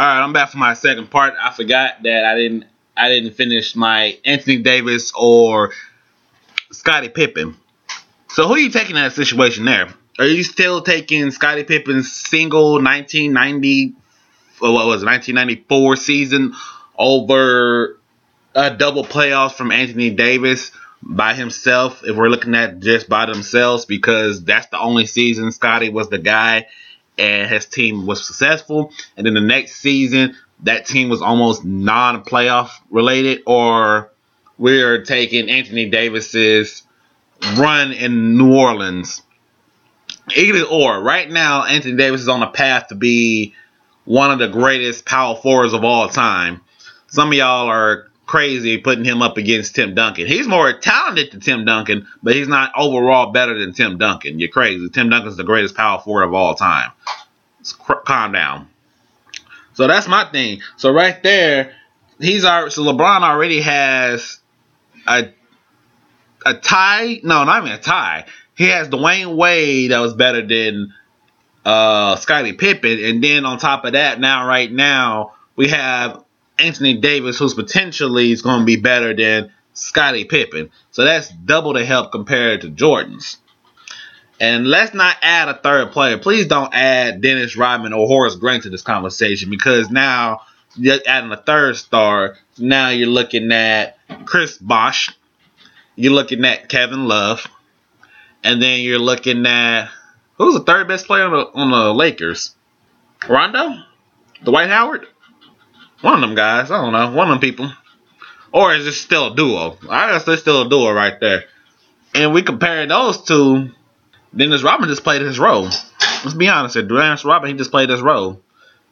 All right, I'm back for my second part. I forgot that I didn't I didn't finish my Anthony Davis or Scottie Pippen. So who are you taking in that situation there? Are you still taking Scottie Pippen's single 1990 what was it, 1994 season over a double playoffs from Anthony Davis by himself if we're looking at just by themselves because that's the only season Scottie was the guy and his team was successful. And then the next season, that team was almost non-playoff related, or we're taking Anthony Davis's run in New Orleans. Either or. Right now, Anthony Davis is on a path to be one of the greatest power forwards of all time. Some of y'all are crazy putting him up against Tim Duncan. He's more talented than Tim Duncan, but he's not overall better than Tim Duncan. You're crazy. Tim Duncan's the greatest power forward of all time. calm down. So that's my thing. So right there, he's already so LeBron already has a a tie. No, not even a tie. He has Dwyane Wade that was better than uh Scottie Pippen, and then on top of that, now right now we have Anthony Davis, who's potentially is going to be better than Scottie Pippen. So that's double the help compared to Jordan's. And let's not add a third player. Please don't add Dennis Rodman or Horace Grant to this conversation because now you're adding a third star. Now you're looking at Chris Bosh. You're looking at Kevin Love. And then you're looking at who's the third best player on the, on the Lakers? Rondo? Dwight Howard? One of them guys. I don't know. One of them people. Or is it still a duo? I guess there's still a duo right there. And we compare those two. Dennis Rodman just played his role. Let's be honest here. Dennis Rodman, he just played his role.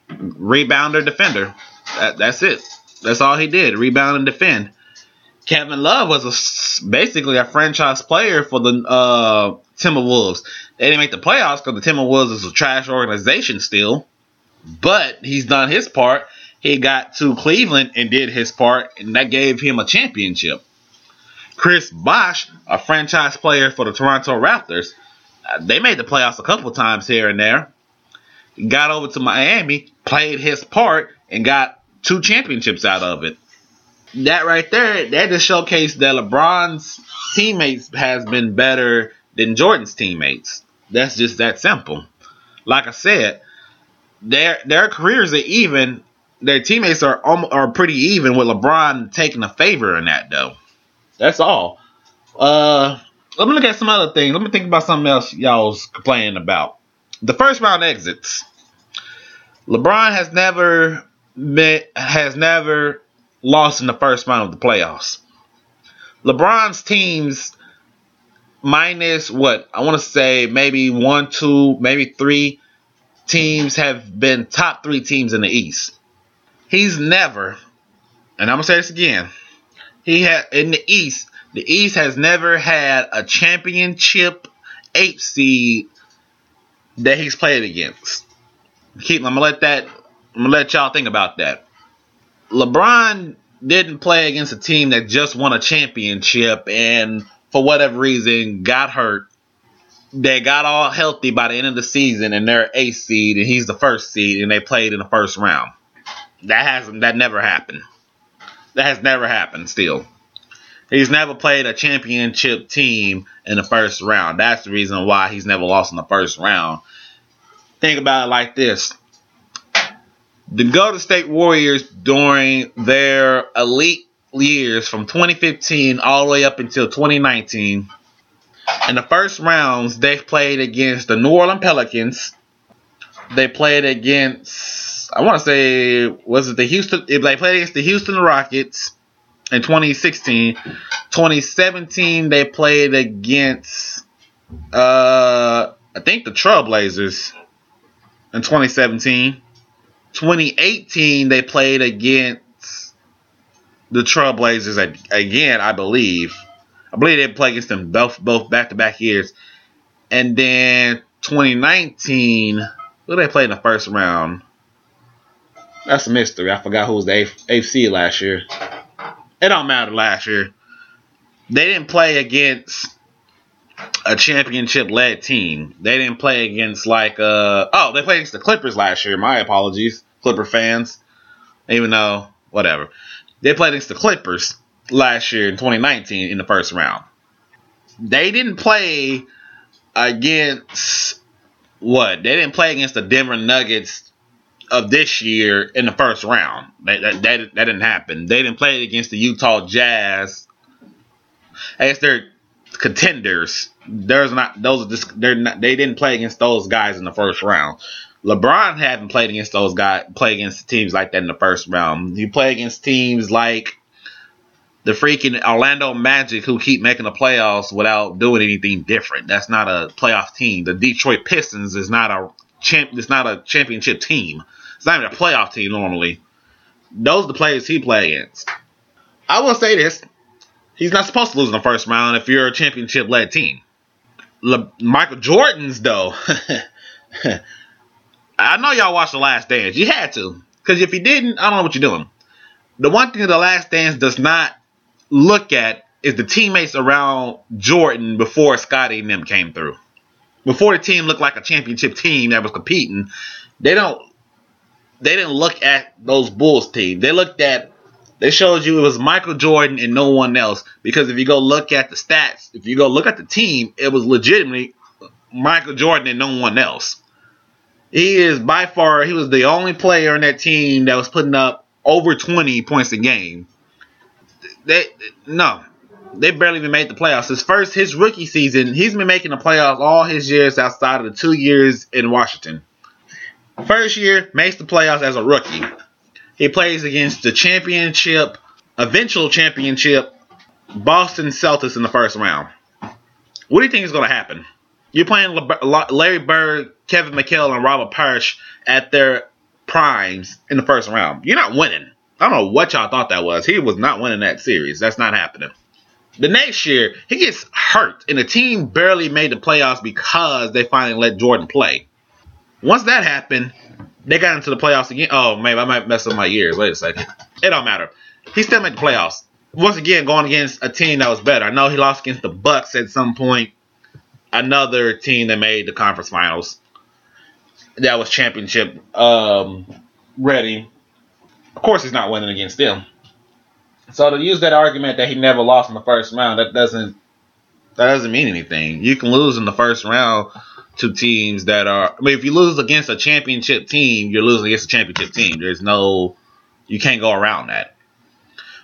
Rebounder, defender. That, that's it. That's all he did. Rebound and defend. Kevin Love was a, basically a franchise player for the uh, Timberwolves. They didn't make the playoffs because the Timberwolves is a trash organization still. But he's done his part he got to Cleveland and did his part, and that gave him a championship. Chris Bosh, a franchise player for the Toronto Raptors, uh, they made the playoffs a couple times here and there. Got over to Miami, played his part, and got two championships out of it. That right there, that just showcased that LeBron's teammates has been better than Jordan's teammates. That's just that simple. Like I said, their their careers are even their teammates are are pretty even with LeBron taking a favor in that though. That's all. Uh, let me look at some other things. Let me think about something else y'all's complaining about. The first round exits. LeBron has never been, has never lost in the first round of the playoffs. LeBron's teams minus what I want to say maybe one, two, maybe three teams have been top three teams in the East. He's never, and I'm gonna say this again. He had in the East. The East has never had a championship eight seed that he's played against. Keep. I'm gonna let that. I'm gonna let y'all think about that. LeBron didn't play against a team that just won a championship and for whatever reason got hurt. They got all healthy by the end of the season and they're eighth seed and he's the first seed and they played in the first round. That hasn't that never happened. That has never happened still. He's never played a championship team in the first round. That's the reason why he's never lost in the first round. Think about it like this. The Golden State Warriors during their elite years from 2015 all the way up until 2019 in the first rounds they played against the New Orleans Pelicans. They played against I want to say was it the Houston? If they played against the Houston Rockets in 2016, 2017 they played against uh I think the Trailblazers in 2017. 2018 they played against the Trailblazers again, I believe. I believe they played against them both both back to back years. And then 2019, who they played in the first round? That's a mystery. I forgot who was the seed last year. It don't matter last year. They didn't play against a championship led team. They didn't play against like uh oh, they played against the Clippers last year. My apologies. Clipper fans, even though whatever. They played against the Clippers last year in 2019 in the first round. They didn't play against what? They didn't play against the Denver Nuggets of this year in the first round. That, that, that, that didn't happen. They didn't play against the Utah Jazz. Guess they're contenders. There's not those. They're not. They didn't play against those guys in the first round. LeBron haven't played against those guys. Play against teams like that in the first round. You play against teams like the freaking Orlando Magic who keep making the playoffs without doing anything different. That's not a playoff team. The Detroit Pistons is not a champ. It's not a championship team. It's not even a playoff team normally. Those are the players he play against. I will say this: he's not supposed to lose in the first round if you're a championship led team. Le- Michael Jordan's though. I know y'all watched The Last Dance. You had to, because if you didn't, I don't know what you're doing. The one thing The Last Dance does not look at is the teammates around Jordan before Scottie and them came through. Before the team looked like a championship team that was competing, they don't they didn't look at those Bulls team. They looked at they showed you it was Michael Jordan and no one else. Because if you go look at the stats, if you go look at the team, it was legitimately Michael Jordan and no one else. He is by far he was the only player in that team that was putting up over 20 points a game. They no, they barely even made the playoffs. His first his rookie season, he's been making the playoffs all his years outside of the two years in Washington. First year makes the playoffs as a rookie. He plays against the championship, eventual championship, Boston Celtics in the first round. What do you think is going to happen? You're playing Larry Bird, Kevin McHale, and Robert Parish at their primes in the first round. You're not winning. I don't know what y'all thought that was. He was not winning that series. That's not happening. The next year, he gets hurt, and the team barely made the playoffs because they finally let Jordan play. Once that happened, they got into the playoffs again. Oh, maybe I might mess up my years. Wait a second. It don't matter. He still made the playoffs. Once again, going against a team that was better. I know he lost against the Bucks at some point. Another team that made the conference finals. That was championship um, ready. Of course, he's not winning against them. So to use that argument that he never lost in the first round, that doesn't that doesn't mean anything. You can lose in the first round to teams that are. I mean, if you lose against a championship team, you're losing against a championship team. There's no, you can't go around that.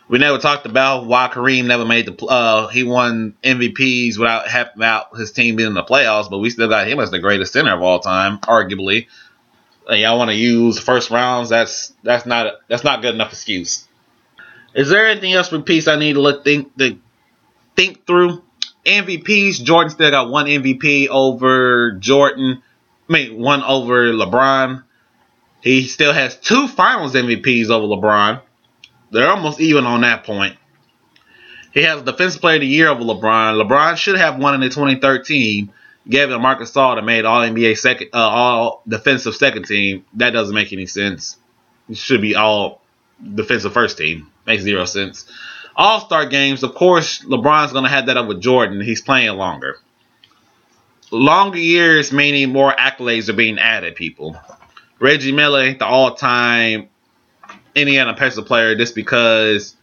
We never talked about why Kareem never made the. Uh, he won MVPs without having out his team being in the playoffs, but we still got him as the greatest center of all time, arguably. And y'all want to use first rounds? That's that's not that's not good enough excuse. Is there anything else for peace I need to look think think through? MVPs, Jordan still got one MVP over Jordan. I mean, one over LeBron. He still has two Finals MVPs over LeBron. They're almost even on that point. He has Defensive Player of the Year over LeBron. LeBron should have won in the 2013. Gave it to Marc Gasol that made All NBA second, uh, All Defensive second team. That doesn't make any sense. It should be All Defensive first team. Makes zero sense. All Star games, of course, LeBron's going to have that up with Jordan. He's playing longer. Longer years meaning more accolades are being added, people. Reggie Miller, the all time Indiana Pacers player, just because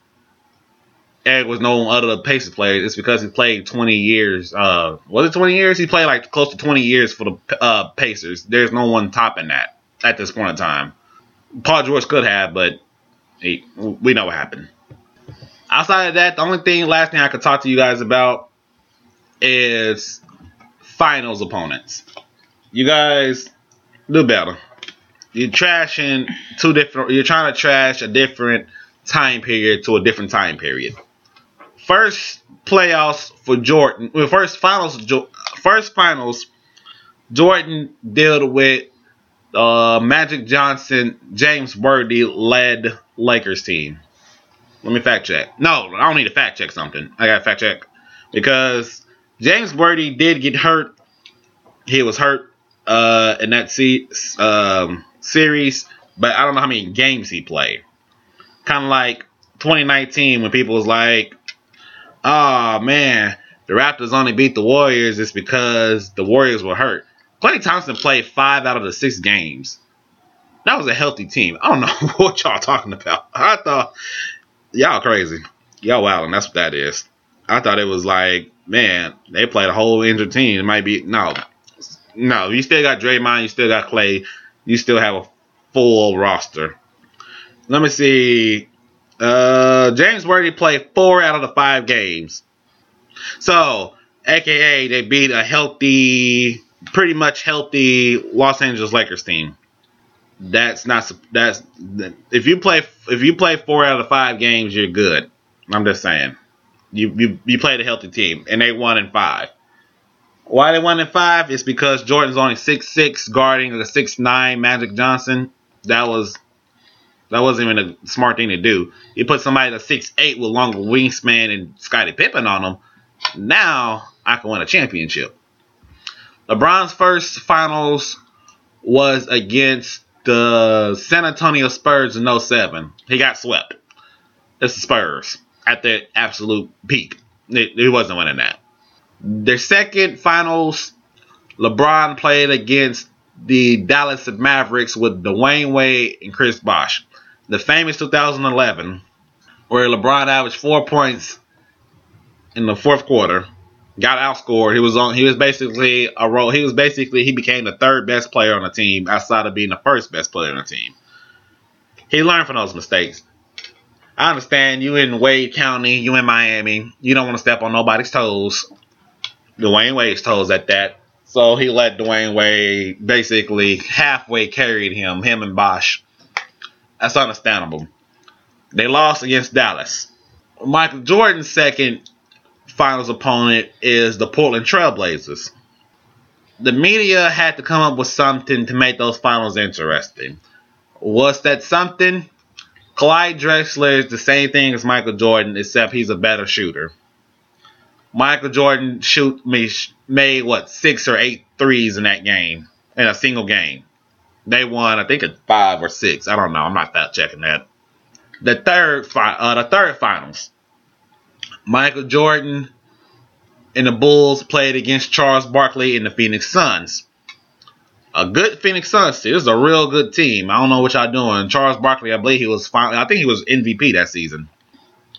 Eric was known other than Pacers players, it's because he played 20 years. Uh, was it 20 years? He played like close to 20 years for the uh, Pacers. There's no one topping that at this point in time. Paul George could have, but he, we know what happened. Outside of that, the only thing, last thing I could talk to you guys about is finals opponents. You guys do better. You're trashing two different. You're trying to trash a different time period to a different time period. First playoffs for Jordan. Well, first finals. First finals. Jordan dealt with uh, Magic Johnson, James Worthy led Lakers team. Let me fact check. No, I don't need to fact check something. I got to fact check because James Worthy did get hurt. He was hurt uh, in that se- um, series, but I don't know how many games he played. Kind of like 2019 when people was like, "Oh man, the Raptors only beat the Warriors it's because the Warriors were hurt." Klay Thompson played five out of the six games. that was a healthy team. I don't know what y'all talking about. I thought y'all crazy. Y'all wilding. That's what that is. I thought it was like, man, they played a whole injured team. It might be no, no. You still got Draymond. You still got Klay. You still have a full roster. Let me see. Uh, James Worthy played four out of the five games. So, AKA, they beat a healthy, pretty much healthy Los Angeles Lakers team. That's not that's if you play if you play four out of five games, you're good. I'm just saying. You you you played a healthy team, and they won in five. Why they won in five is because Jordan's only six six guarding the six nine Magic Johnson. That was that wasn't even a smart thing to do. You put somebody that's six eight with longer wingspan and Scottie Pippen on them. Now I can win a championship. LeBron's first finals was against the San Antonio Spurs in 07. He got swept. It's the Spurs at their absolute peak. He wasn't winning that. Their second finals, LeBron played against the Dallas Mavericks with Dwyane Wade and Chris Bosh. The famous 2011, where LeBron averaged four points in the fourth quarter, got outscored. He was on. He was basically a role. He was basically he became the third best player on the team outside of being the first best player on the team. He learned from those mistakes. I understand you in Wade County, you in Miami. You don't want to step on nobody's toes. Dwyane Wade's toes at that. So he let Dwyane Wade basically halfway carried him, him and Bosh. That's understandable. They lost against Dallas. Michael Jordan's second finals opponent is the Portland Trailblazers. The media had to come up with something to make those finals interesting. Was that something? Clyde Drexler is the same thing as Michael Jordan, except he's a better shooter. Michael Jordan shoot made what six or eight threes in that game in a single game. They won, I think, five or six. I don't know. I'm not that checking that. The third, uh, the third finals. Michael Jordan and the Bulls played against Charles Barkley and the Phoenix Suns. A good Phoenix Suns team. This is a real good team. I don't know what y'all doing. Charles Barkley, I believe he was. finally, I think he was MVP that season,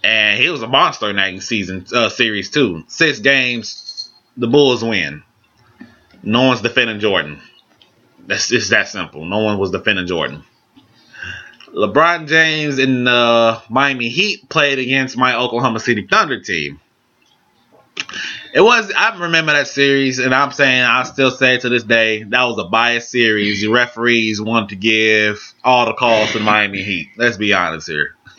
and he was a monster in that season uh, series too. Six games, the Bulls win. No one's defending Jordan. That's just that simple. No one was defending Jordan. LeBron James and the Miami Heat played against my Oklahoma City Thunder team. It was I remember that series, and I'm saying I still say to this day that was a biased series. The referees wanted to give all the calls to the Miami Heat. Let's be honest here.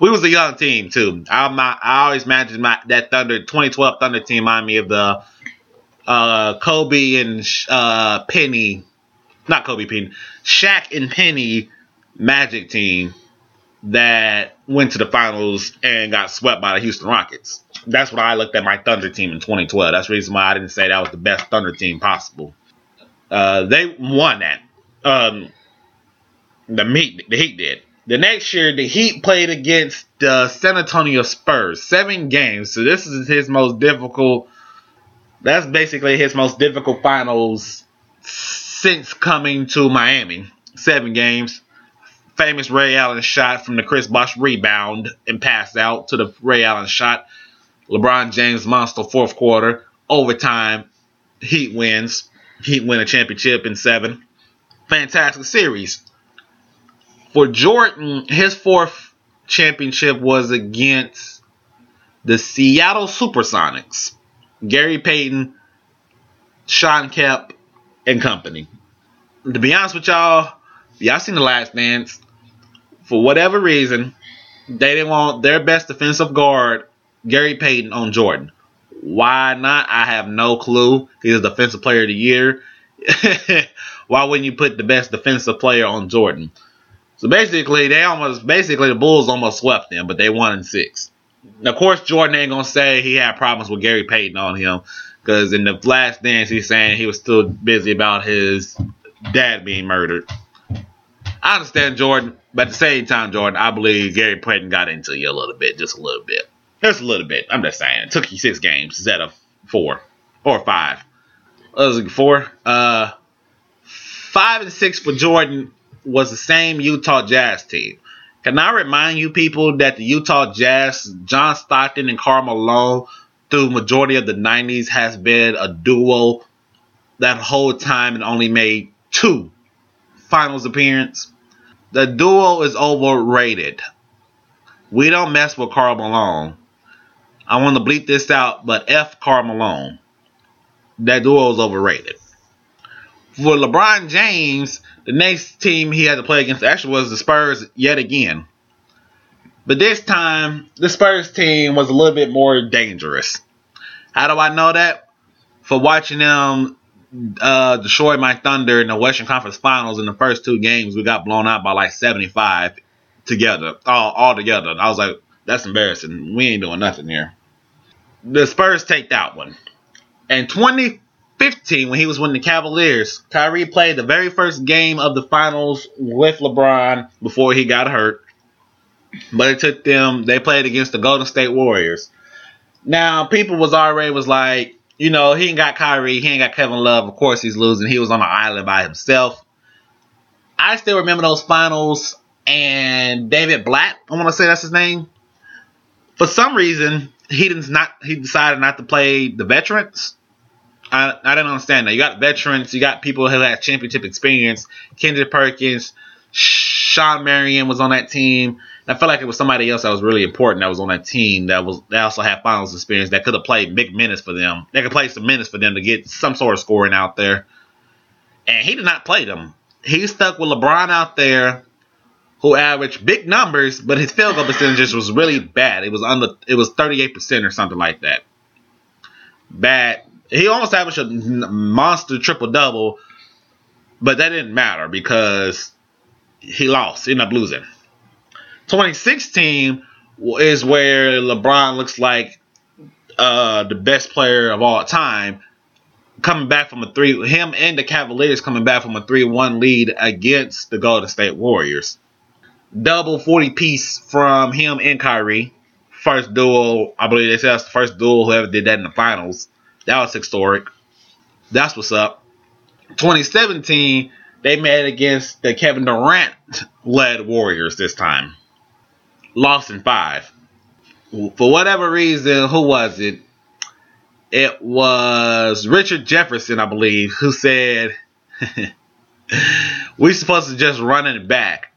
we was a young team too. I'm not, I always imagine my, that Thunder 2012 Thunder team remind me of the uh, Kobe and uh, Penny, not Kobe Penny, Shaq and Penny Magic team that went to the finals and got swept by the Houston Rockets. That's what I looked at my Thunder team in 2012. That's the reason why I didn't say that was the best Thunder team possible. Uh, they won that. Um, the Heat, the Heat did. The next year, the Heat played against the San Antonio Spurs, seven games. So this is his most difficult. That's basically his most difficult finals since coming to Miami. Seven games famous Ray Allen shot from the Chris Bosh rebound and pass out to the Ray Allen shot. LeBron James monster fourth quarter overtime. Heat wins. Heat win a championship in seven. Fantastic series. For Jordan, his fourth championship was against the Seattle Supersonics. Gary Payton, Shawn Kemp, and company. To be honest with y'all, y'all seen the last dance for whatever reason, they didn't want their best defensive guard, Gary Payton, on Jordan. Why not? I have no clue. He's a defensive player of the year. Why wouldn't you put the best defensive player on Jordan? So basically, they almost basically the Bulls almost swept them, but they won in six. of course, Jordan ain't gonna say he had problems with Gary Payton on him, because in the last dance he's saying he was still busy about his dad being murdered. I understand Jordan, but at the same time, Jordan, I believe Gary Payton got into you a little bit, just a little bit. Just a little bit. I'm just saying. It took you six games instead of four or five. Was it four? Uh, five and six for Jordan was the same Utah Jazz team. Can I remind you people that the Utah Jazz, John Stockton and Karl Malone, through majority of the 90s has been a duo that whole time and only made two finals appearance. The duo is overrated. We don't mess with Karl Malone. I want to bleep this out, but F Karl Malone. That duo is overrated. For LeBron James, the next team he had to play against actually was the Spurs yet again. But this time, the Spurs team was a little bit more dangerous. How do I know that? For watching them uh, destroy my Thunder in the Western Conference Finals in the first two games, we got blown out by like 75 together, all, all together. I was like, that's embarrassing. We ain't doing nothing here. The Spurs take that one. And 2015, when he was winning the Cavaliers, Kyrie played the very first game of the finals with LeBron before he got hurt. But it took them, they played against the Golden State Warriors. Now, people was already was like, you know, he ain't got Kyrie, he ain't got Kevin Love. Of course, he's losing. He was on an island by himself. I still remember those finals, and David Blatt, I want to say that's his name. For some reason, he did not. He decided not to play the veterans. I, I didn't understand that. You got veterans, you got people who had championship experience. Kendrick Perkins, Shawn Marion was on that team. I felt like it was somebody else that was really important that was on that team that was that also had finals experience that could have played big minutes for them. They could play some minutes for them to get some sort of scoring out there. And he did not play them. He stuck with LeBron out there, who averaged big numbers, but his field goal percentage was really bad. It was under it was 38% or something like that. Bad. He almost averaged a monster triple double, but that didn't matter because he lost. He ended up losing. 2016 is where LeBron looks like uh, the best player of all time, coming back from a three. Him and the Cavaliers coming back from a three-one lead against the Golden State Warriors. Double 40 piece from him and Kyrie. First duel, I believe they said that's the first duel whoever did that in the finals. That was historic. That's what's up. 2017, they met against the Kevin Durant led Warriors this time lost in five. For whatever reason, who was it? It was Richard Jefferson, I believe, who said, "We're supposed to just run it back.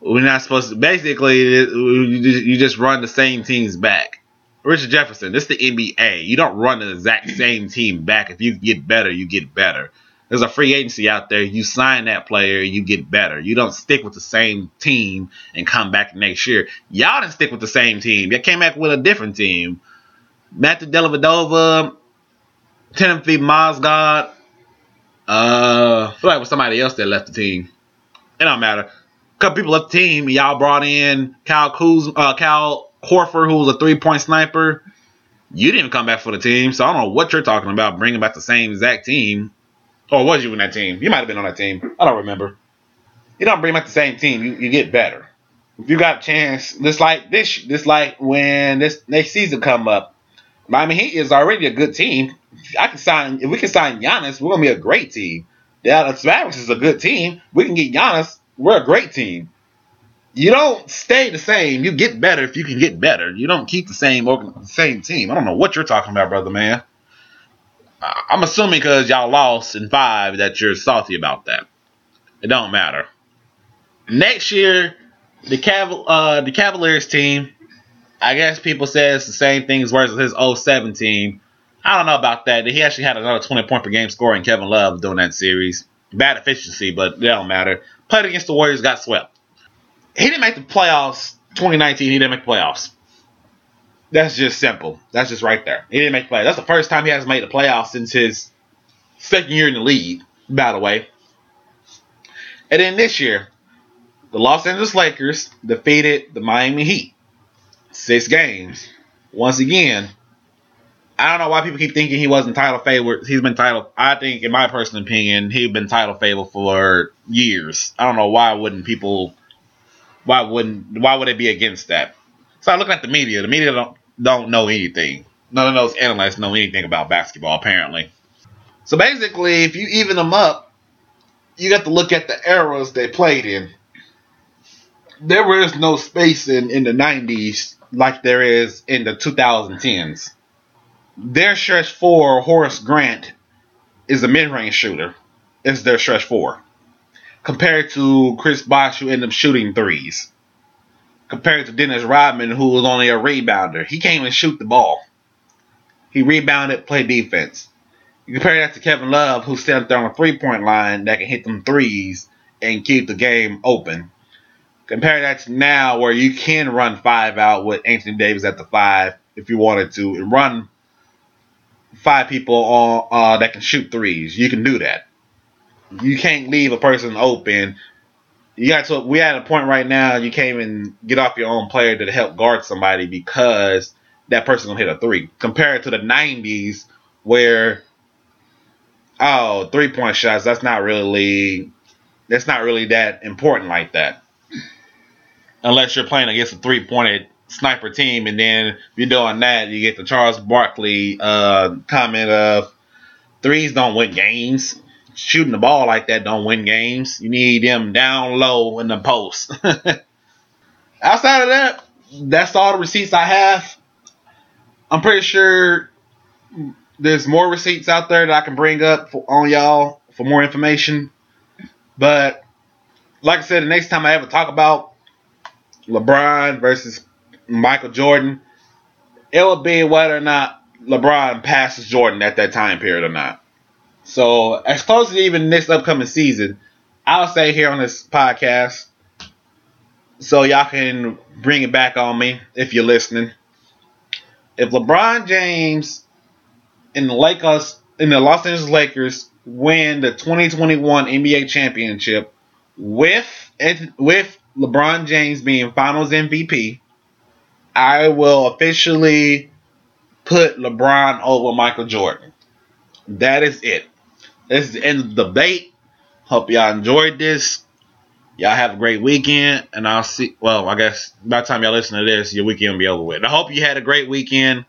We're not supposed to. Basically, you just run the same teams back." Richard Jefferson, this is the NBA. You don't run the exact same team back. If you get better, you get better there's a free agency out there. You sign that player, you get better. You don't stick with the same team and come back next year. Y'all didn't stick with the same team. You came back with a different team. Matthew Dellavedova, Timothy Mozgov. Uh, I feel like it was somebody else that left the team. It don't matter. A couple people left the team. Y'all brought in Kyle Kuz, uh, Kyle who was a three point sniper. You didn't come back for the team, so I don't know what you're talking about. Bringing back the same exact team. Oh, or was you in that team? You might have been on that team. I don't remember. You don't bring back the same team. You, you get better. If you got a chance, just like this, just like when this next season come up, Miami Heat is already a good team. I can sign if we can sign Giannis, we're gonna be a great team. Yeah, the Mavericks is a good team. We can get Giannis. We're a great team. You don't stay the same. You get better if you can get better. You don't keep the same same team. I don't know what you're talking about, brother man. I'm assuming because y'all lost in five that you're salty about that. It don't matter. Next year, the Caval- uh, the Cavaliers team, I guess people say it's the same thing as versus his 07 team. I don't know about that. He actually had another 20 point per game scoring Kevin Love during that series. Bad efficiency, but it don't matter. Played against the Warriors, got swept. He didn't make the playoffs 2019. He didn't make the playoffs. That's just simple. That's just right there. He didn't make playoffs. That's the first time he has made the playoffs since his second year in the league, by the way. And then this year, the Los Angeles Lakers defeated the Miami Heat. Six games. Once again, I don't know why people keep thinking he wasn't title favorite. He's been title. I think, in my personal opinion, he's been title favorite for years. I don't know why wouldn't people. Why wouldn't? Why would it be against that? So I look at the media. The media don't don't know anything. None of those analysts know anything about basketball, apparently. So basically, if you even them up, you got to look at the eras they played in. There was no space in, in the 90s like there is in the 2010s. Their stretch four, Horace Grant, is a mid range shooter. Is their stretch four. Compared to Chris Bosh, who ended up shooting threes. Compared to Dennis Rodman, who was only a rebounder. He can't even shoot the ball. He rebounded, played defense. You compare that to Kevin Love, standing there on a three point line that can hit them threes and keep the game open. Compare that to now, where you can run five out with Anthony Davis at the five if you wanted to, and run five people uh, that can shoot threes. You can do that. You can't leave a person open. You got to. We at a point right now. You can't even get off your own player to help guard somebody because that person gonna hit a three. Compared to the '90s, where oh, three point shots, that's not really that's not really that important like that. Unless you're playing against a three pointed sniper team, and then you're doing that, you get the Charles Barkley uh, comment of threes don't win games. Shooting the ball like that don't win games. You need them down low in the post. Outside of that, that's all the receipts I have. I'm pretty sure there's more receipts out there that I can bring up for, on y'all for more information. But like I said, the next time I ever talk about LeBron versus Michael Jordan, it will be whether or not LeBron passes Jordan at that time period or not. So as close as even this upcoming season, I'll say here on this podcast, so y'all can bring it back on me if you're listening. If LeBron James in the Lakers in the Los Angeles Lakers win the 2021 NBA championship with with LeBron James being Finals MVP, I will officially put LeBron over Michael Jordan. That is it. This is the end of the debate. Hope y'all enjoyed this. Y'all have a great weekend, and I'll see. Well, I guess by the time y'all listen to this, your weekend will be over with. I hope you had a great weekend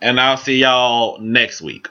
and I'll see y'all next week.